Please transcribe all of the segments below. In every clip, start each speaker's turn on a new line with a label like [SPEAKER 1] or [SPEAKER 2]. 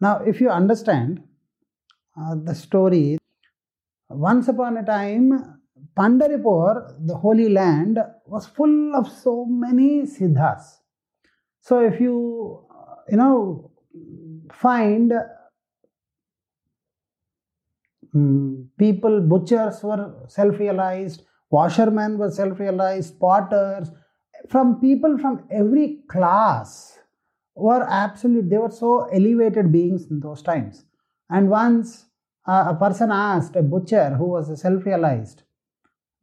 [SPEAKER 1] Now, if you understand uh, the story, once upon a time, Pandaripur, the holy land, was full of so many siddhas. So, if you, you know, find um, people, butchers were self realized, washermen were self realized, potters, from people from every class were absolute, they were so elevated beings in those times. And once uh, a person asked a butcher who was self realized,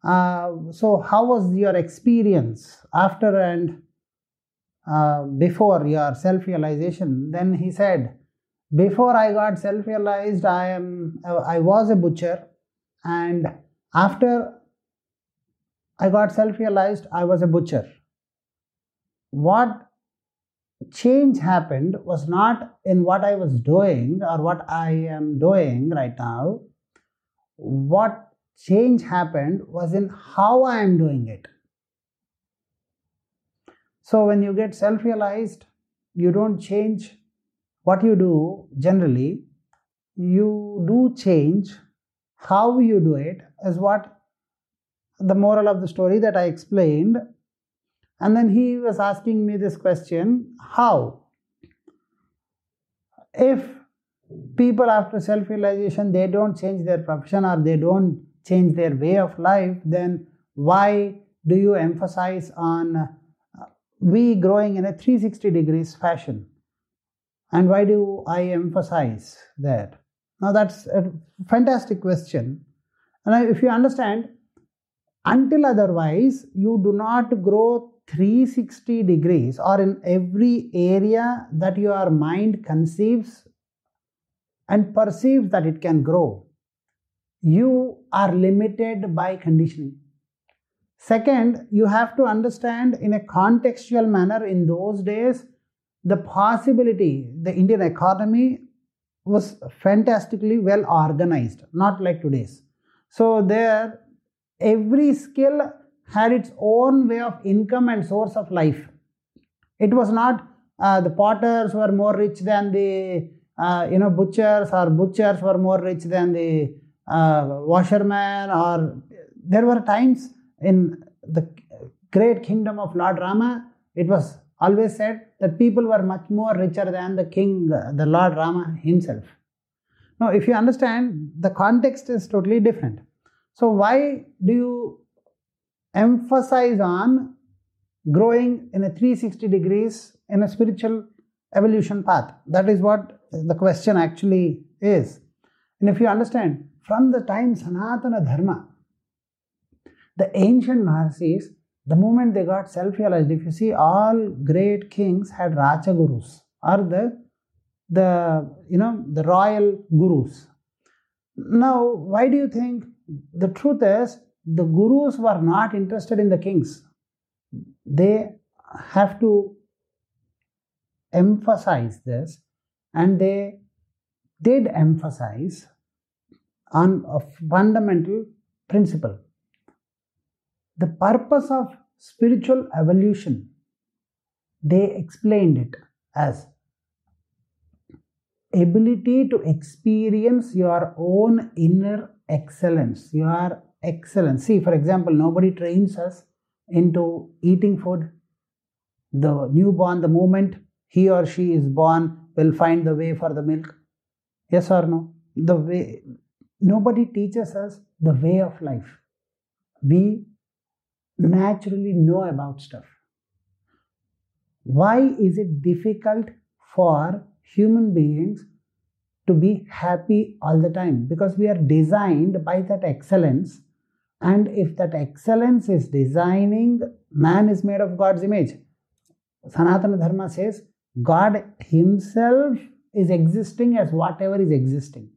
[SPEAKER 1] uh, so how was your experience after and uh, before your self realization? Then he said, before I got self realized, I am I was a butcher, and after I got self realized, I was a butcher. What change happened was not in what I was doing or what I am doing right now. What change happened was in how I am doing it. So, when you get self realized, you don't change what you do generally, you do change how you do it, is what the moral of the story that I explained. And then he was asking me this question how? If people after self realization they don't change their profession or they don't change their way of life, then why do you emphasize on uh, we growing in a 360 degrees fashion? And why do I emphasize that? Now, that's a fantastic question. And if you understand, until otherwise, you do not grow 360 degrees or in every area that your mind conceives and perceives that it can grow you are limited by conditioning. Second, you have to understand in a contextual manner in those days the possibility, the Indian economy was fantastically well organized, not like today's. So, there every skill had its own way of income and source of life. It was not uh, the potters were more rich than the uh, you know butchers or butchers were more rich than the uh, washerman or there were times in the great kingdom of Lord Rama, it was always said that people were much more richer than the king, the Lord Rama himself. Now, if you understand, the context is totally different. So, why do you emphasize on growing in a 360 degrees in a spiritual evolution path? That is what the question actually is. And if you understand, from the time Sanatana Dharma, the ancient Maharshis, the moment they got self realized, if you see, all great kings had Raja Gurus or the, the, you know, the royal gurus. Now, why do you think the truth is the gurus were not interested in the kings? They have to emphasize this and they did emphasize on a fundamental principle. The purpose of spiritual evolution, they explained it as ability to experience your own inner excellence, your excellence. See, for example, nobody trains us into eating food. The newborn, the moment he or she is born, will find the way for the milk. Yes or no? The way nobody teaches us the way of life. We naturally know about stuff. Why is it difficult for human beings to be happy all the time? Because we are designed by that excellence. And if that excellence is designing, man is made of God's image. Sanatana Dharma says God Himself is existing as whatever is existing.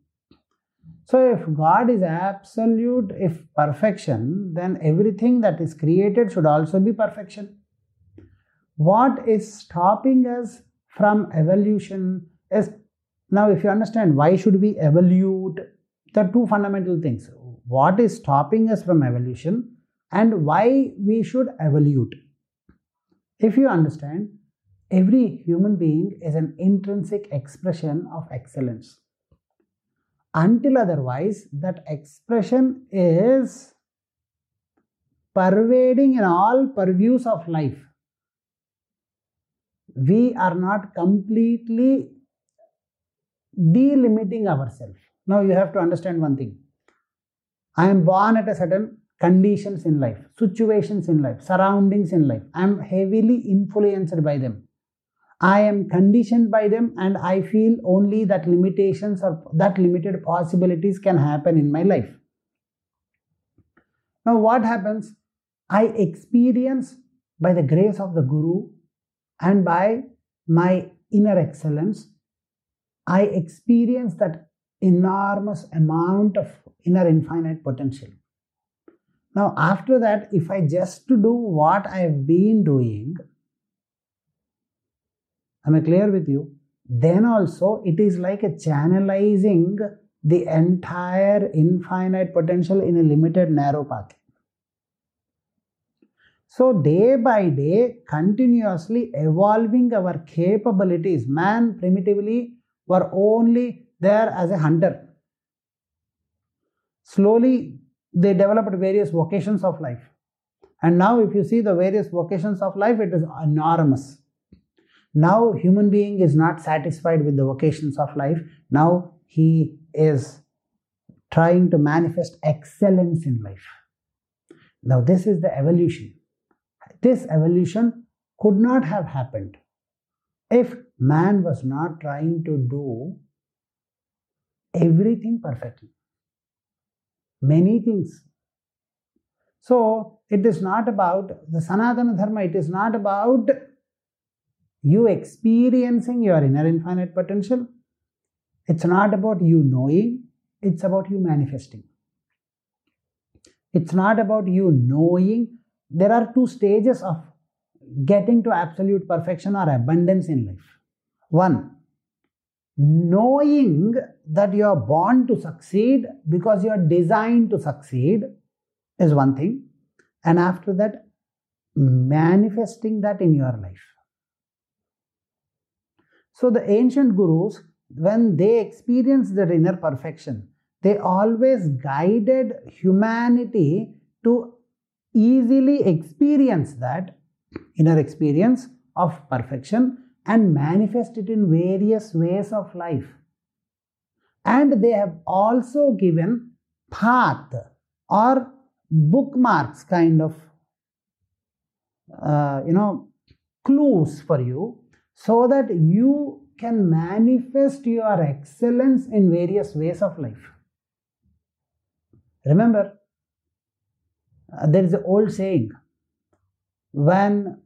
[SPEAKER 1] So, if God is absolute, if perfection, then everything that is created should also be perfection. What is stopping us from evolution is now, if you understand why should we evolve, the two fundamental things what is stopping us from evolution and why we should evolve. If you understand, every human being is an intrinsic expression of excellence. Until otherwise, that expression is pervading in all purviews of life. We are not completely delimiting ourselves. Now, you have to understand one thing. I am born at a certain conditions in life, situations in life, surroundings in life. I am heavily influenced by them. I am conditioned by them and I feel only that limitations or that limited possibilities can happen in my life. Now, what happens? I experience by the grace of the Guru and by my inner excellence, I experience that enormous amount of inner infinite potential. Now, after that, if I just do what I have been doing, am I clear with you? Then also it is like a channelizing the entire infinite potential in a limited narrow path. So, day by day, continuously evolving our capabilities. Man primitively were only there as a hunter. Slowly, they developed various vocations of life. And now, if you see the various vocations of life, it is enormous. Now, human being is not satisfied with the vocations of life. Now, he is trying to manifest excellence in life. Now, this is the evolution. This evolution could not have happened if man was not trying to do everything perfectly. Many things. So, it is not about the Sanatana Dharma, it is not about you experiencing your inner infinite potential. It's not about you knowing, it's about you manifesting. It's not about you knowing. There are two stages of getting to absolute perfection or abundance in life. One, knowing that you are born to succeed because you are designed to succeed is one thing. And after that, manifesting that in your life. So, the ancient gurus, when they experienced their inner perfection, they always guided humanity to easily experience that inner experience of perfection and manifest it in various ways of life. And they have also given path or bookmarks kind of uh, you know clues for you so that you can manifest your excellence in various ways of life. Remember uh, there is an old saying when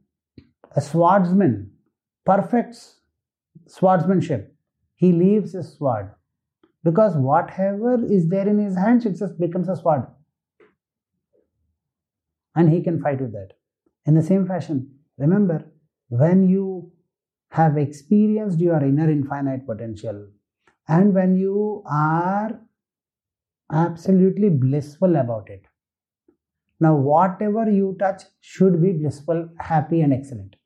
[SPEAKER 1] a swordsman perfects swordsmanship, he leaves his sword because whatever is there in his hands, it just becomes a sword. And he can fight with that. In the same fashion, remember when you have experienced your inner infinite potential and when you are absolutely blissful about it. Now, whatever you touch should be blissful, happy, and excellent.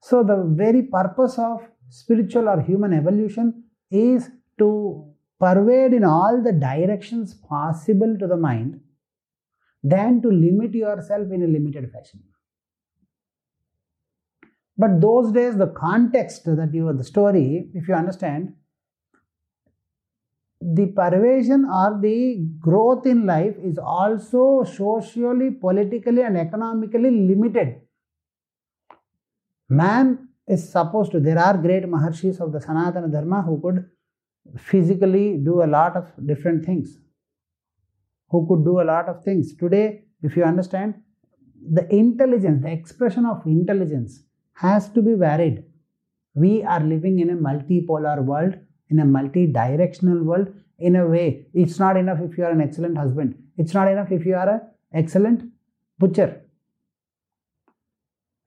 [SPEAKER 1] So, the very purpose of spiritual or human evolution is to pervade in all the directions possible to the mind than to limit yourself in a limited fashion. But those days, the context that you, the story, if you understand, the pervasion or the growth in life is also socially, politically, and economically limited Man is supposed to, there are great Maharshis of the Sanatana Dharma who could physically do a lot of different things, who could do a lot of things. Today, if you understand, the intelligence, the expression of intelligence has to be varied. We are living in a multipolar world, in a multi directional world. In a way, it's not enough if you are an excellent husband, it's not enough if you are an excellent butcher,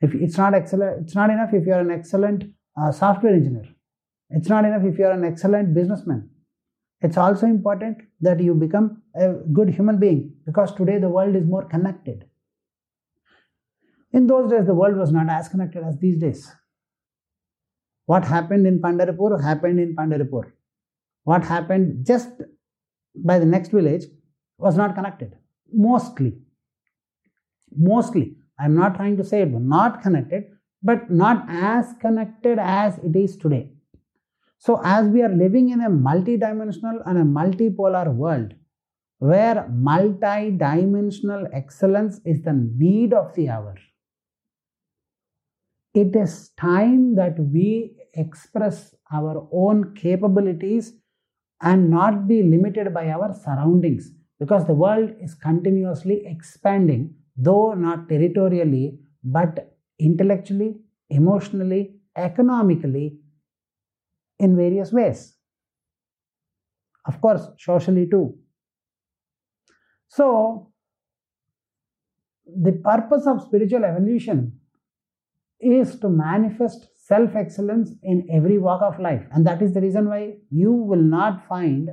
[SPEAKER 1] if it's not excellent, it's not enough if you are an excellent uh, software engineer. It's not enough if you are an excellent businessman. It's also important that you become a good human being because today the world is more connected. In those days, the world was not as connected as these days. What happened in Pandharpur happened in Pandharpur. What happened just by the next village was not connected. Mostly. Mostly. I'm not trying to say it not connected, but not as connected as it is today. So, as we are living in a multidimensional and a multipolar world, where multi-dimensional excellence is the need of the hour, it is time that we express our own capabilities and not be limited by our surroundings because the world is continuously expanding, though not territorially, but intellectually, emotionally, economically, in various ways. Of course, socially too. So, the purpose of spiritual evolution is to manifest self excellence in every walk of life. And that is the reason why you will not find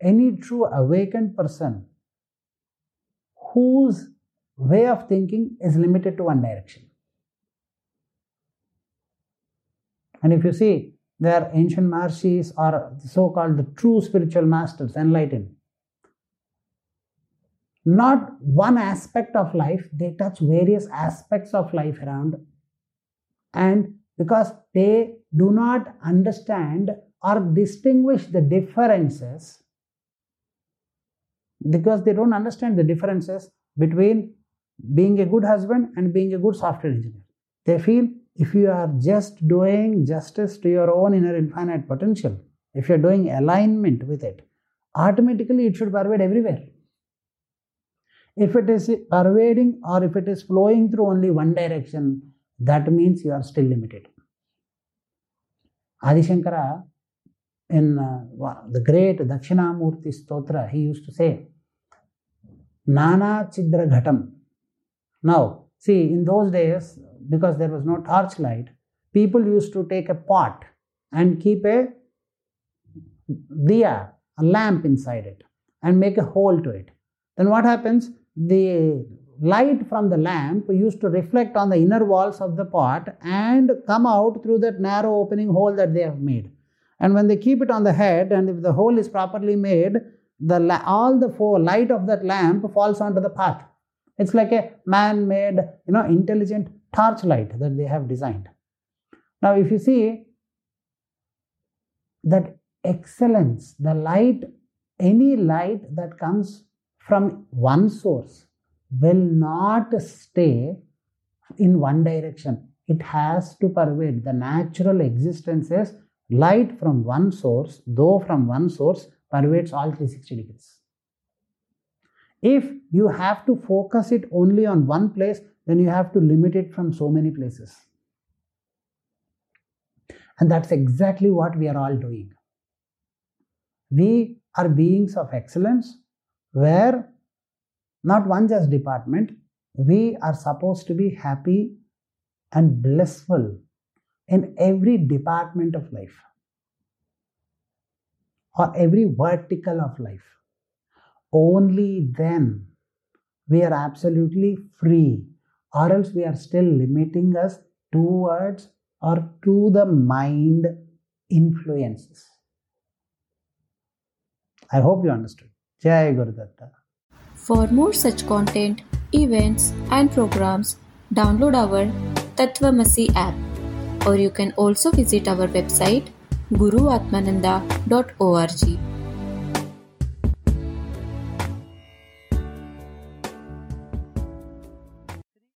[SPEAKER 1] any true awakened person whose way of thinking is limited to one direction. And if you see, their ancient Maharshis are so called the true spiritual masters, enlightened. Not one aspect of life, they touch various aspects of life around. And because they do not understand or distinguish the differences, because they don't understand the differences between being a good husband and being a good software engineer. They feel if you are just doing justice to your own inner infinite potential, if you're doing alignment with it, automatically it should pervade everywhere. If it is pervading or if it is flowing through only one direction, that means you are still limited. Adi Shankara, in uh, the great Dakshinamurti Stotra, he used to say, Nana Chidra Ghatam. Now, see, in those days, because there was no torchlight, people used to take a pot and keep a diya, a lamp inside it, and make a hole to it. Then what happens? The light from the lamp used to reflect on the inner walls of the pot and come out through that narrow opening hole that they have made. And when they keep it on the head, and if the hole is properly made, the all the light of that lamp falls onto the path. It's like a man-made, you know, intelligent torchlight that they have designed. Now, if you see that excellence, the light, any light that comes from one source will not stay in one direction. It has to pervade. The natural existence is light from one source, though from one source pervades all 360 degrees. If you have to focus it only on one place, then you have to limit it from so many places. And that's exactly what we are all doing. We are beings of excellence where not one just department, we are supposed to be happy and blissful in every department of life or every vertical of life. Only then we are absolutely free, or else we are still limiting us towards or to the mind influences. I hope you understood. Jai Guru Datta.
[SPEAKER 2] For more such content, events, and programs, download our Tattvamasi app, or you can also visit our website guruatmananda.org.